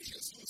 Asians who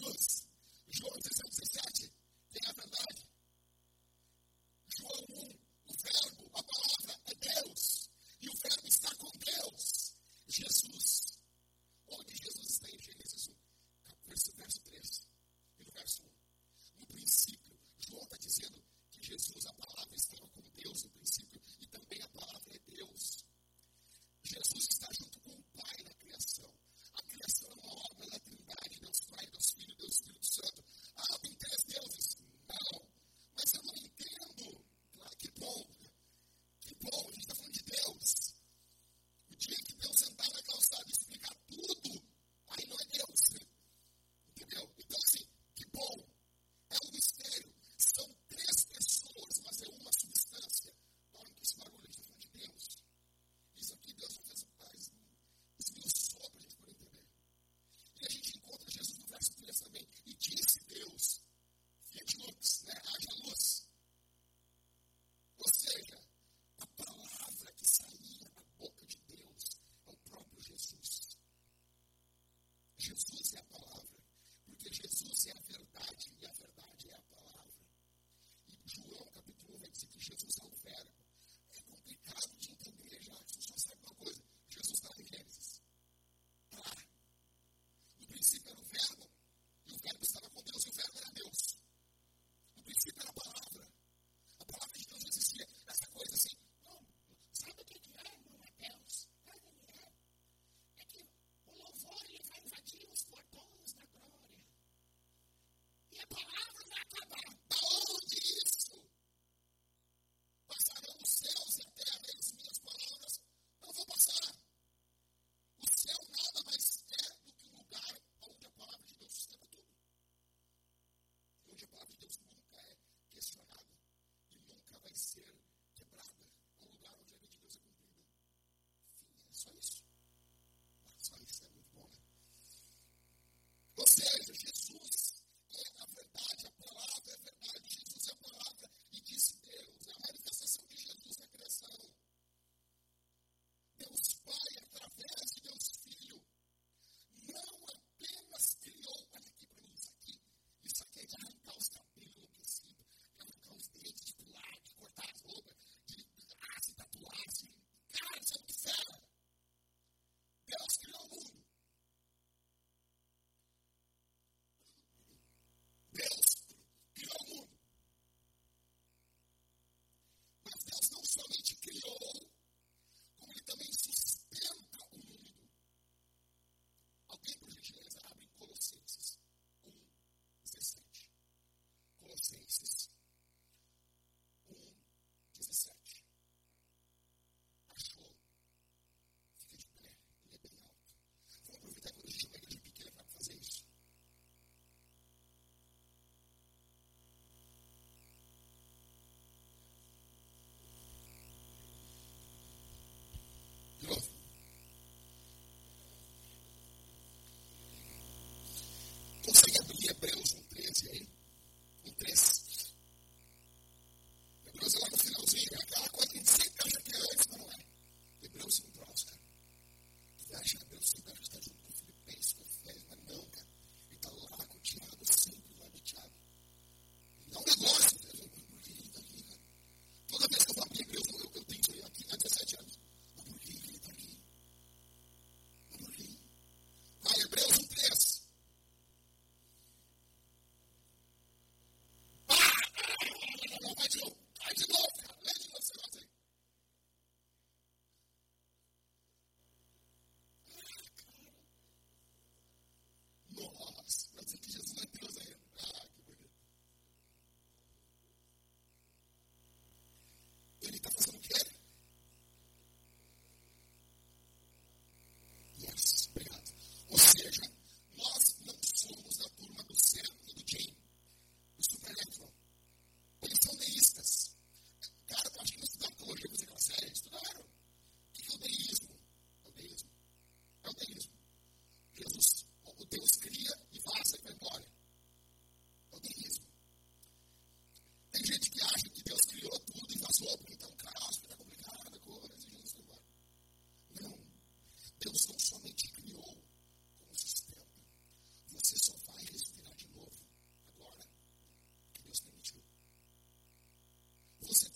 close.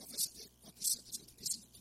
Professor, what the sentence of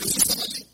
Precisava ali.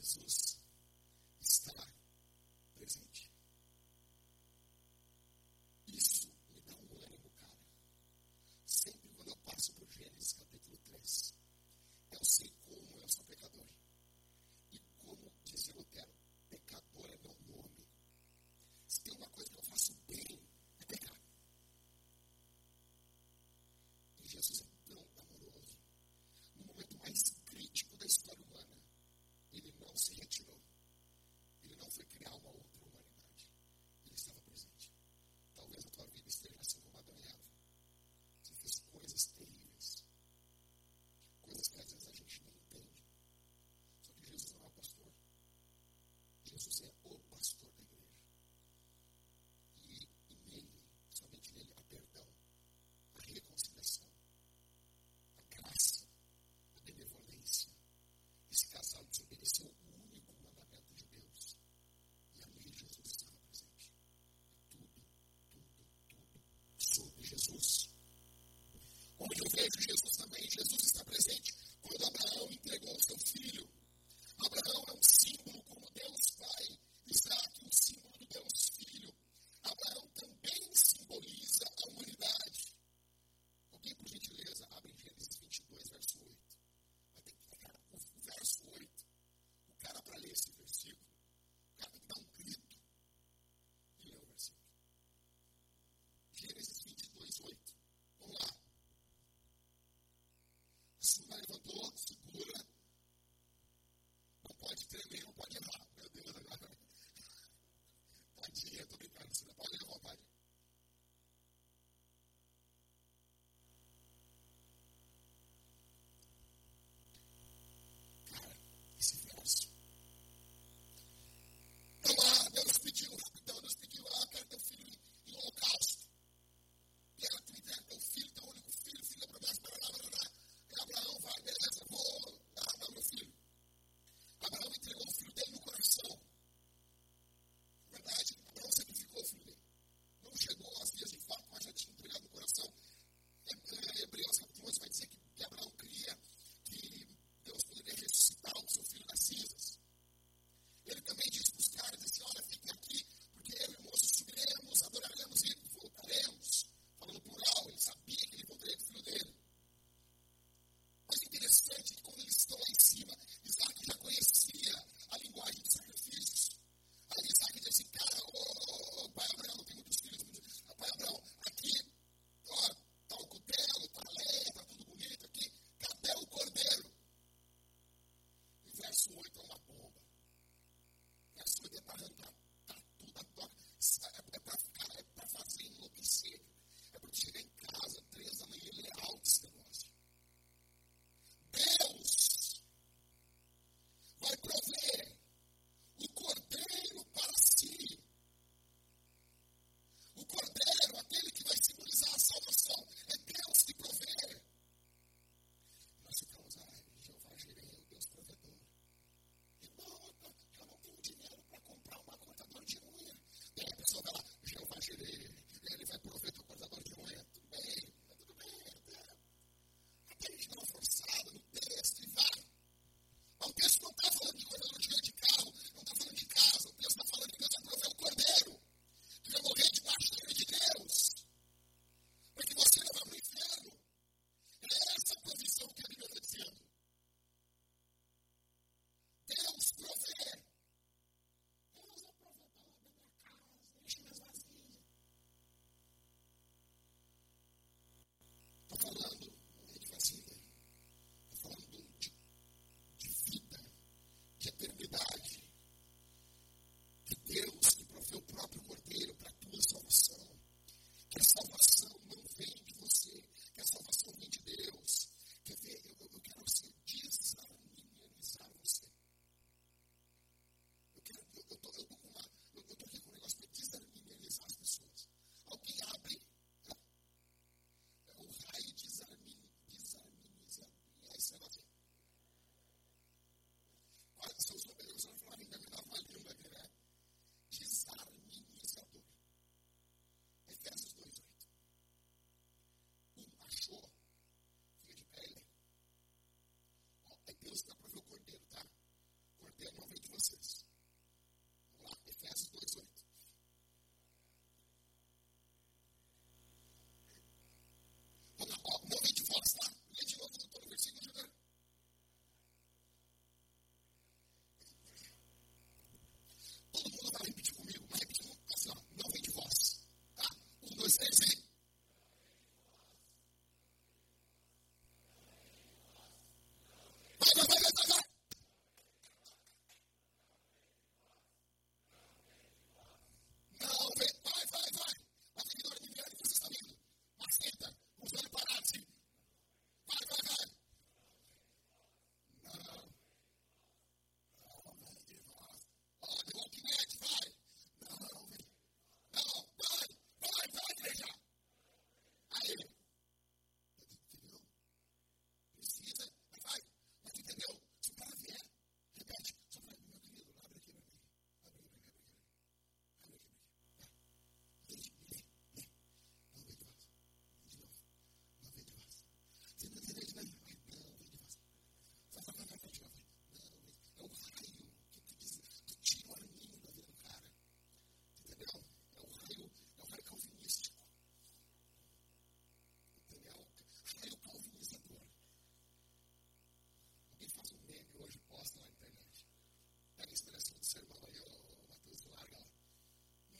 righteousness está para ver o cordeiro, tá? É o cordeiro não vem de vocês.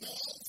Não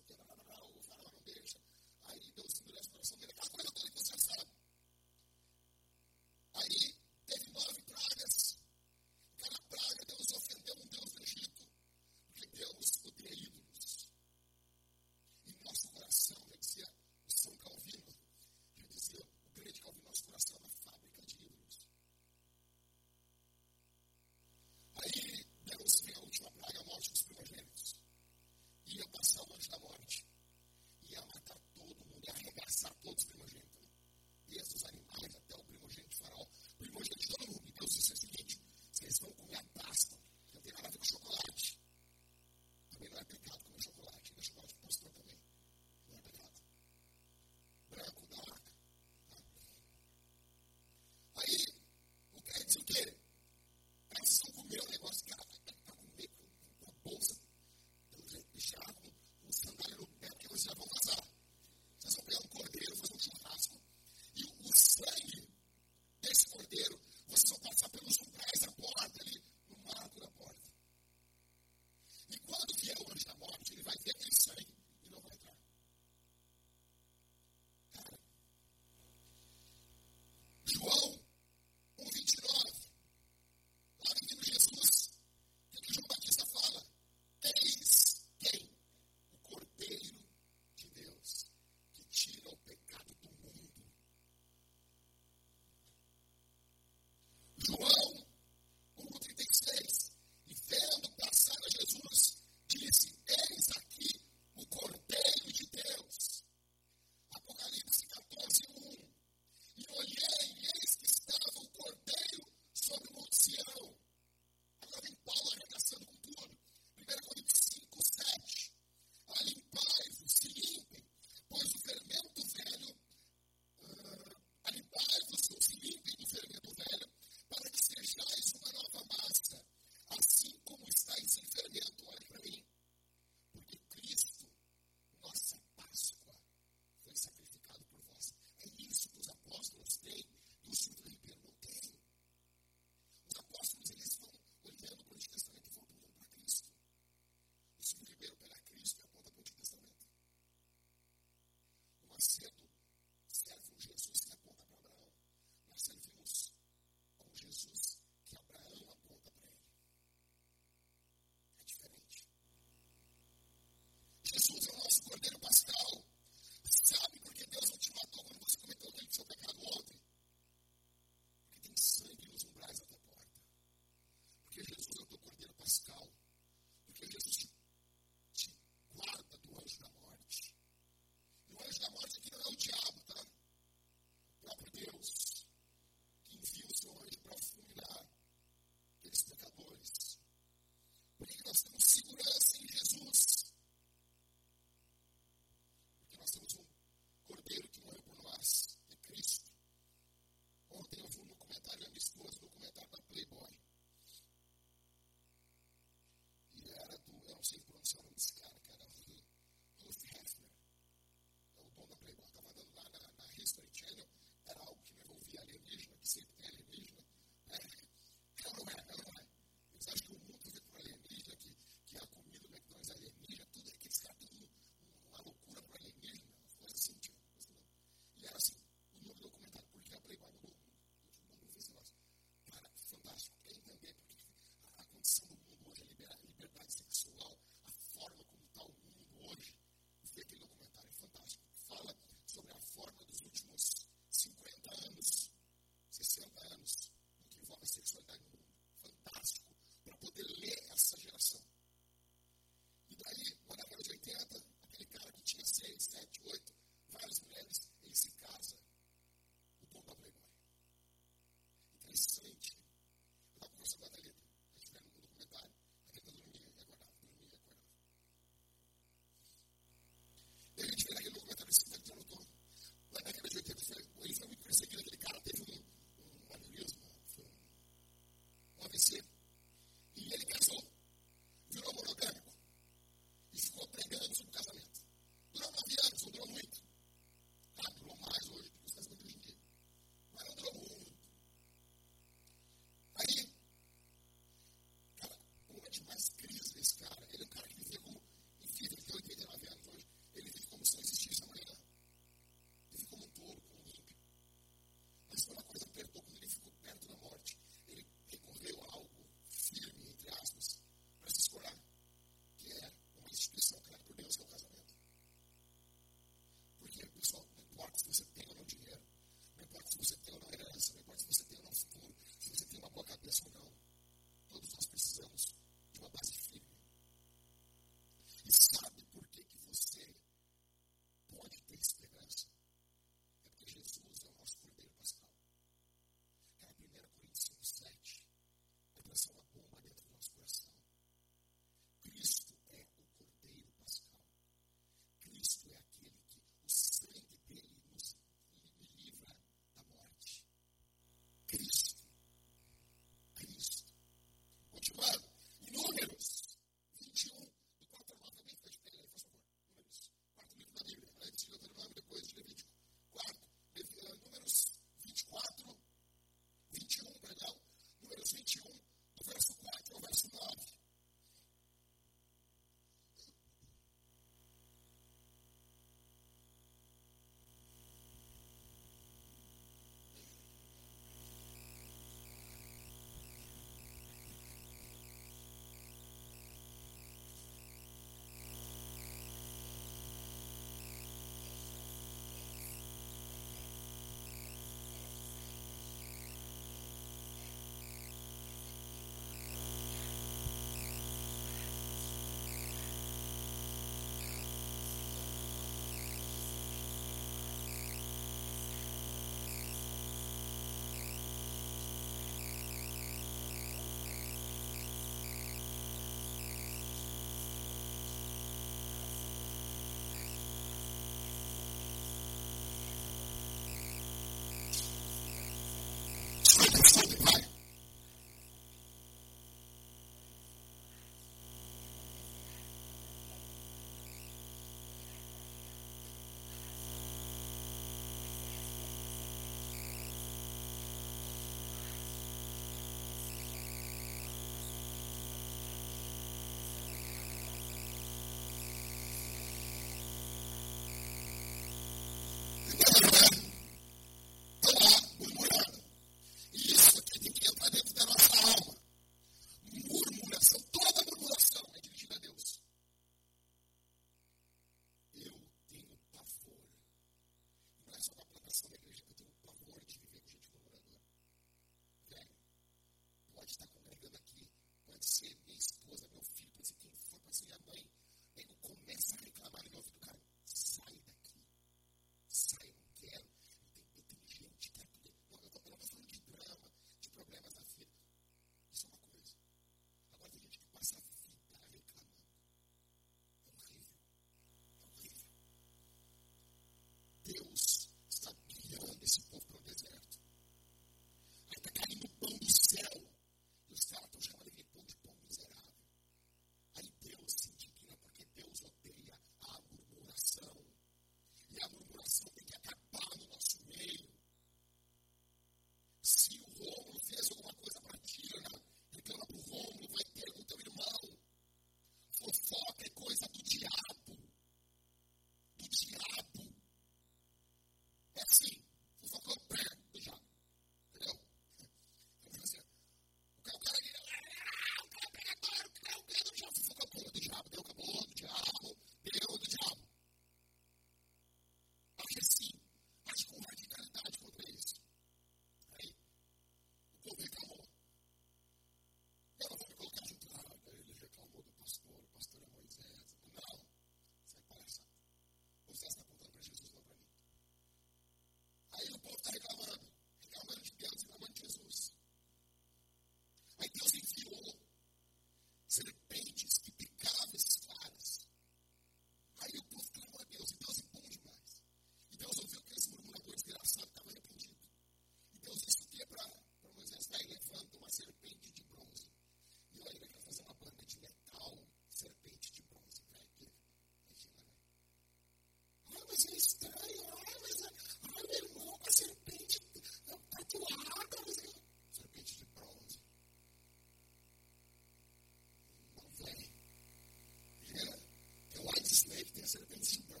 presence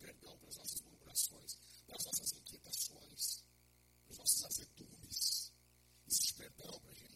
perdão para as nossas murmurações, para as nossas inquietações, para os nossos azedumes. Existe perdão para a gente.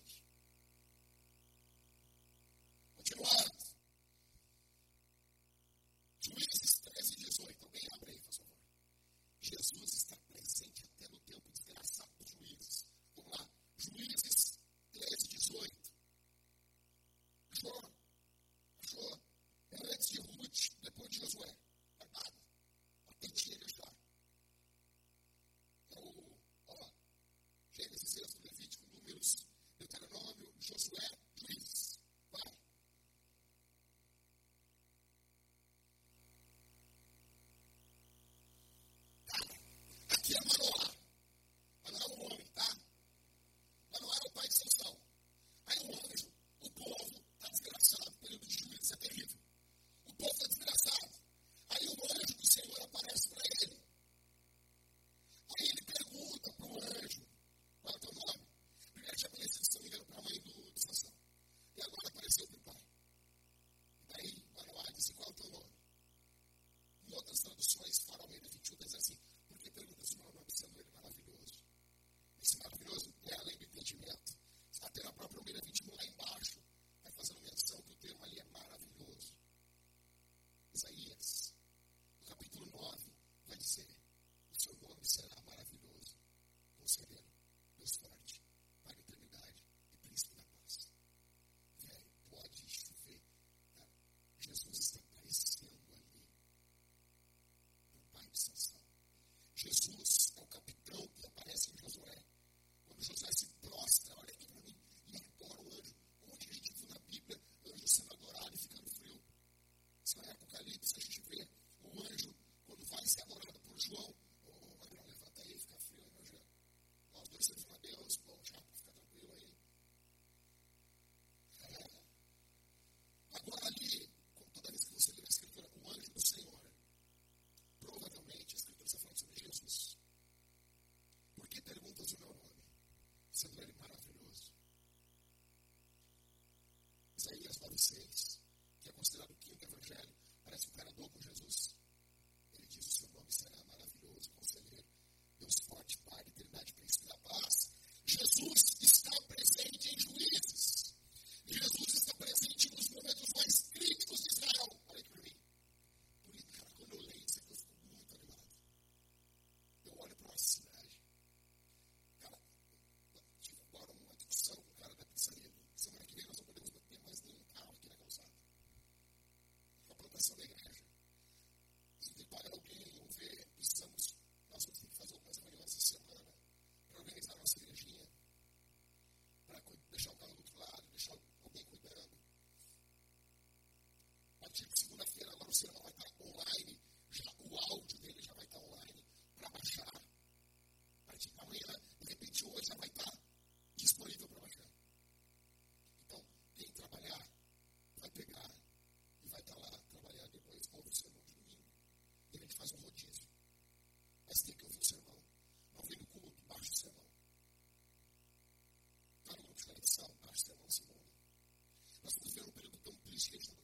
Gracias.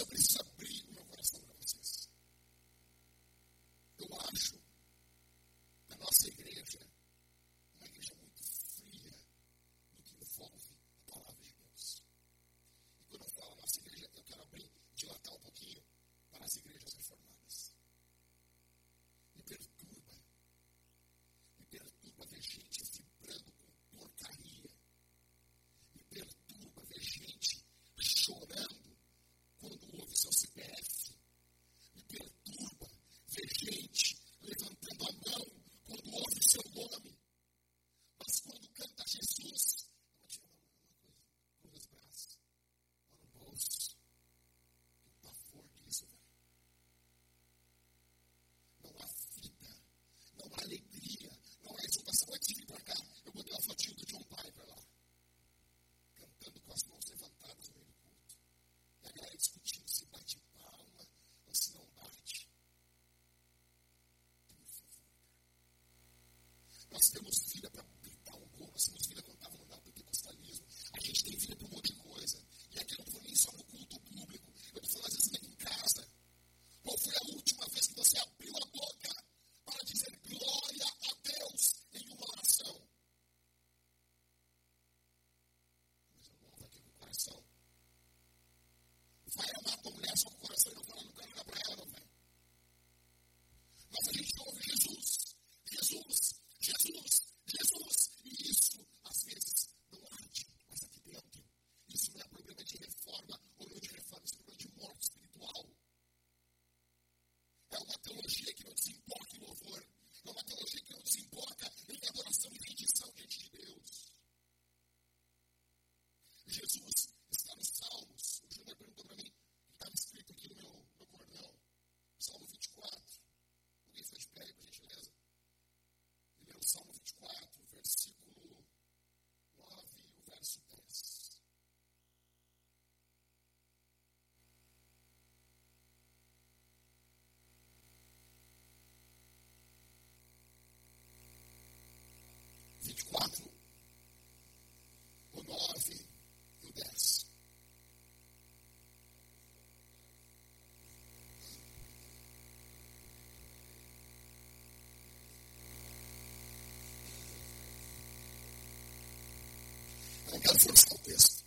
sobre And God forced all this.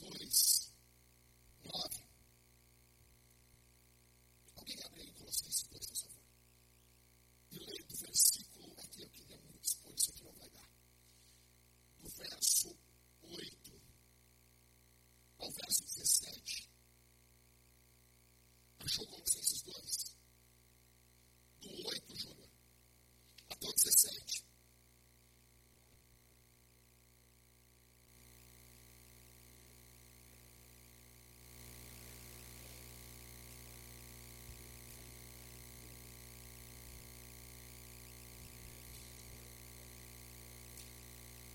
voice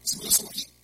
So we also looking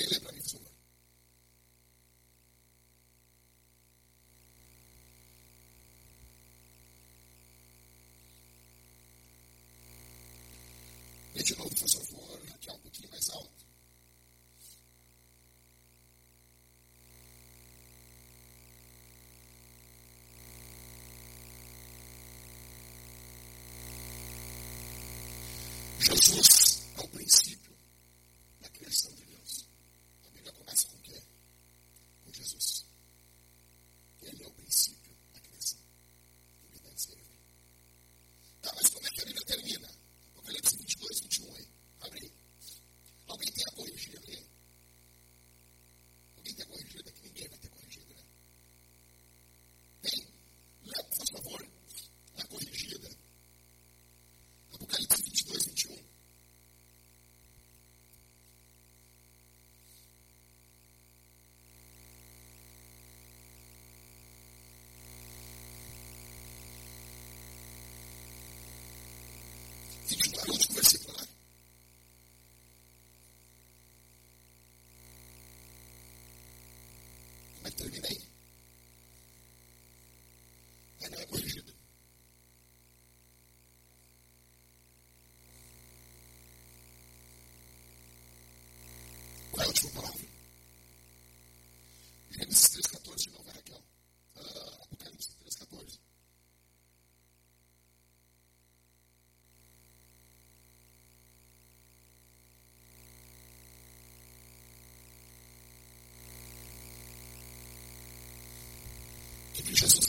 ninguém lembra disso, não. E de novo, por favor, aqui é um pouquinho mais alto. Jesus é corrigida. Qual é a última palavra? Gênesis 3,14 de novo, Raquel. Uh, Apocalipse 3,14. Jesus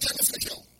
beneficial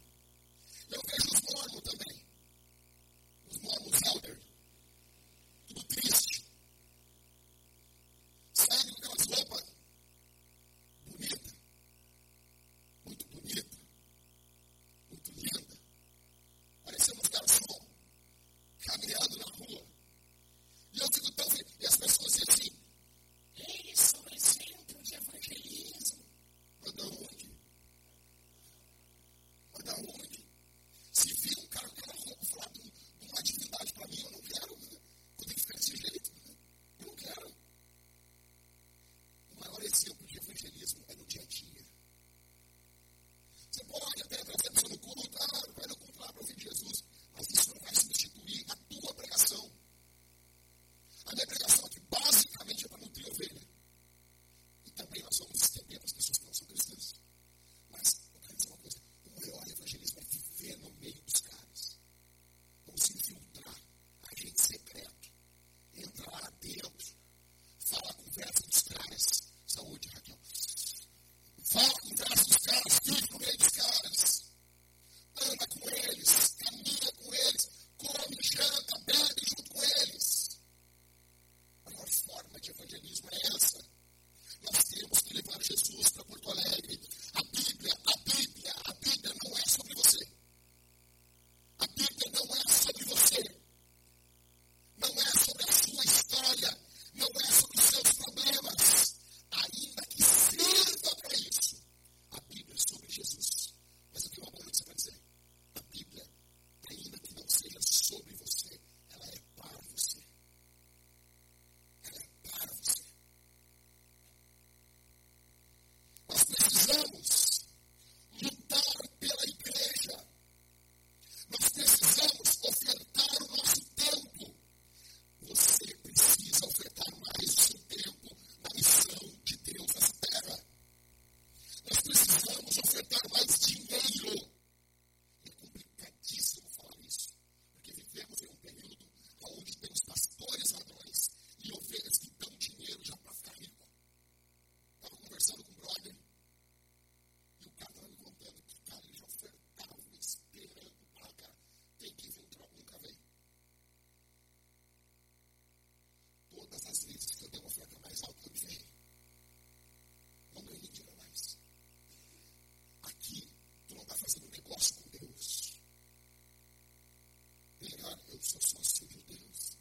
só sócio de Deus.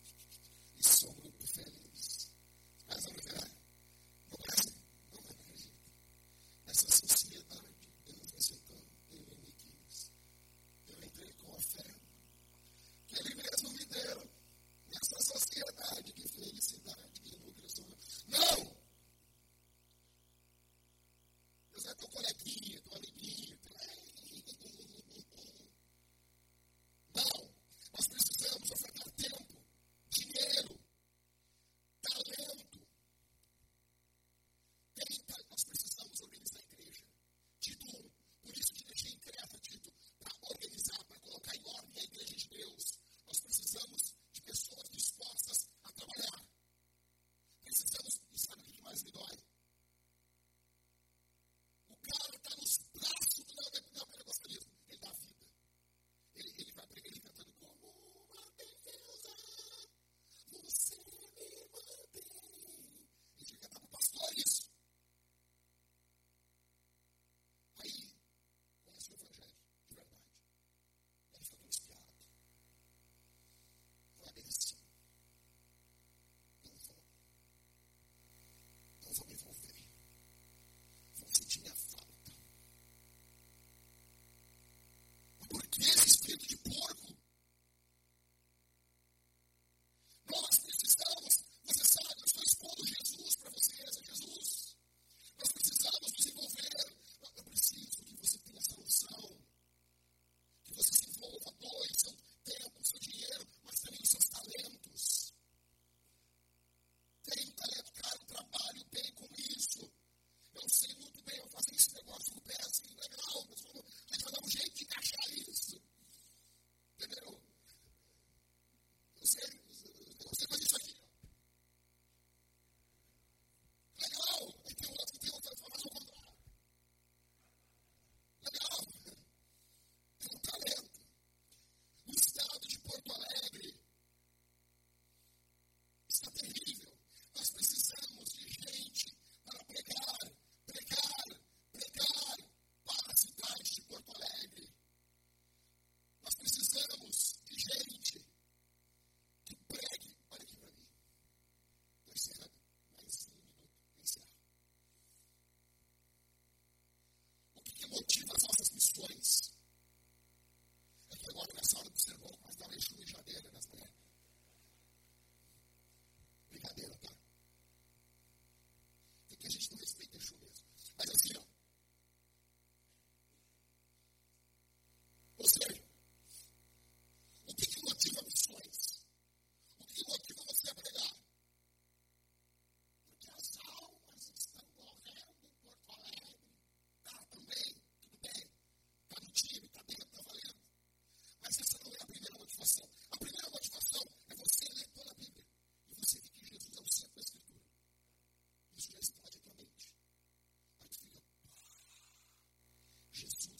que espírito de porco? righteous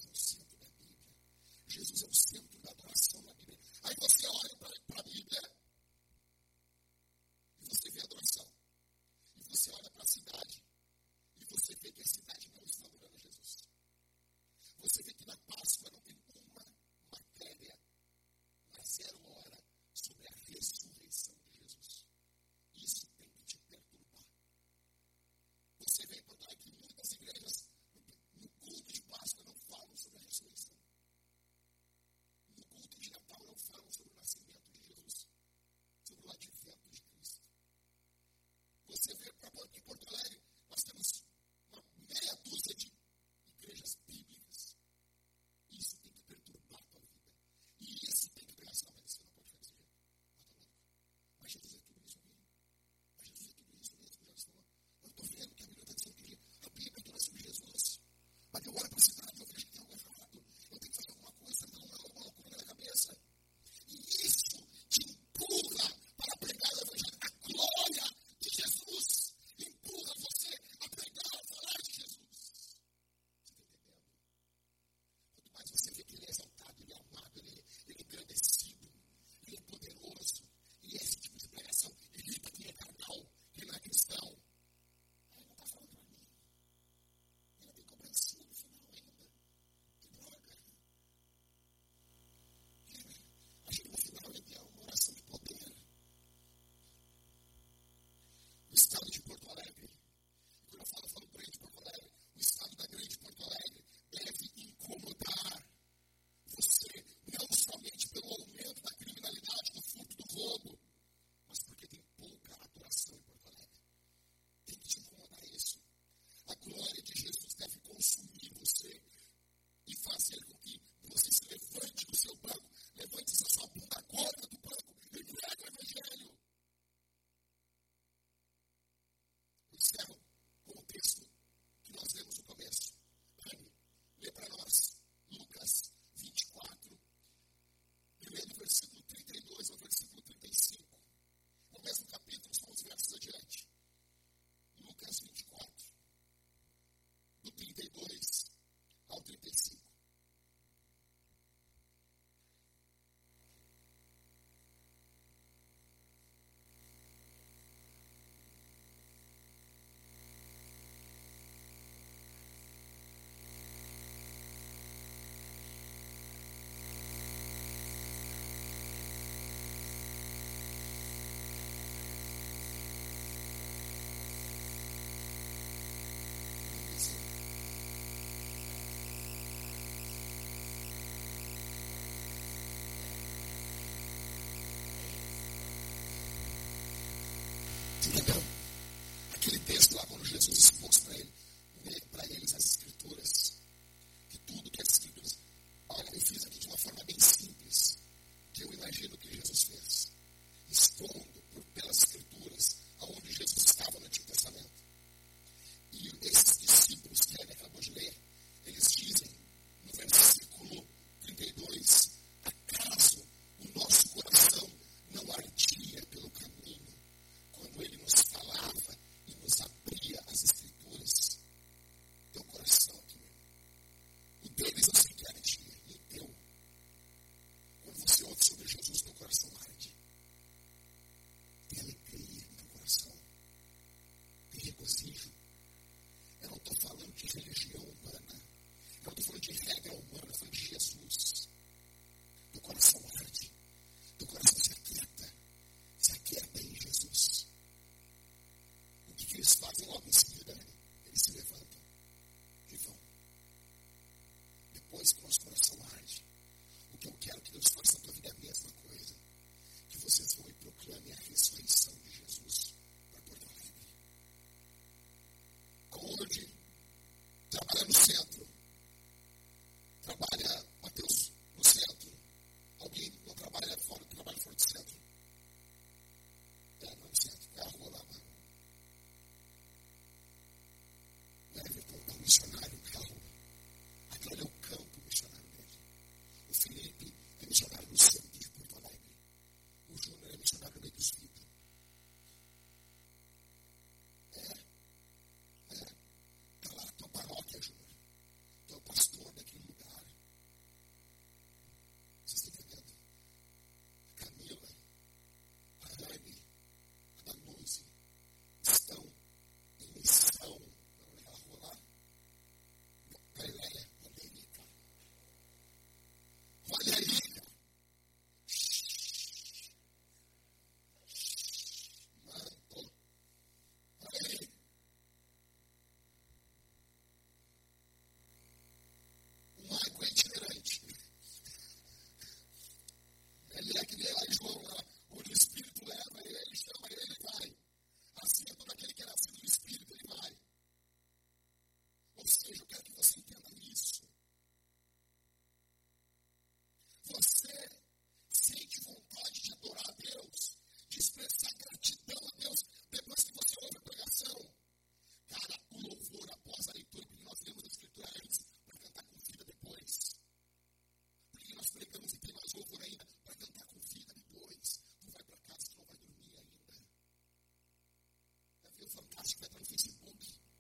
vida a mesma coisa. Que vocês vão e proclamem a ressurreição exorcize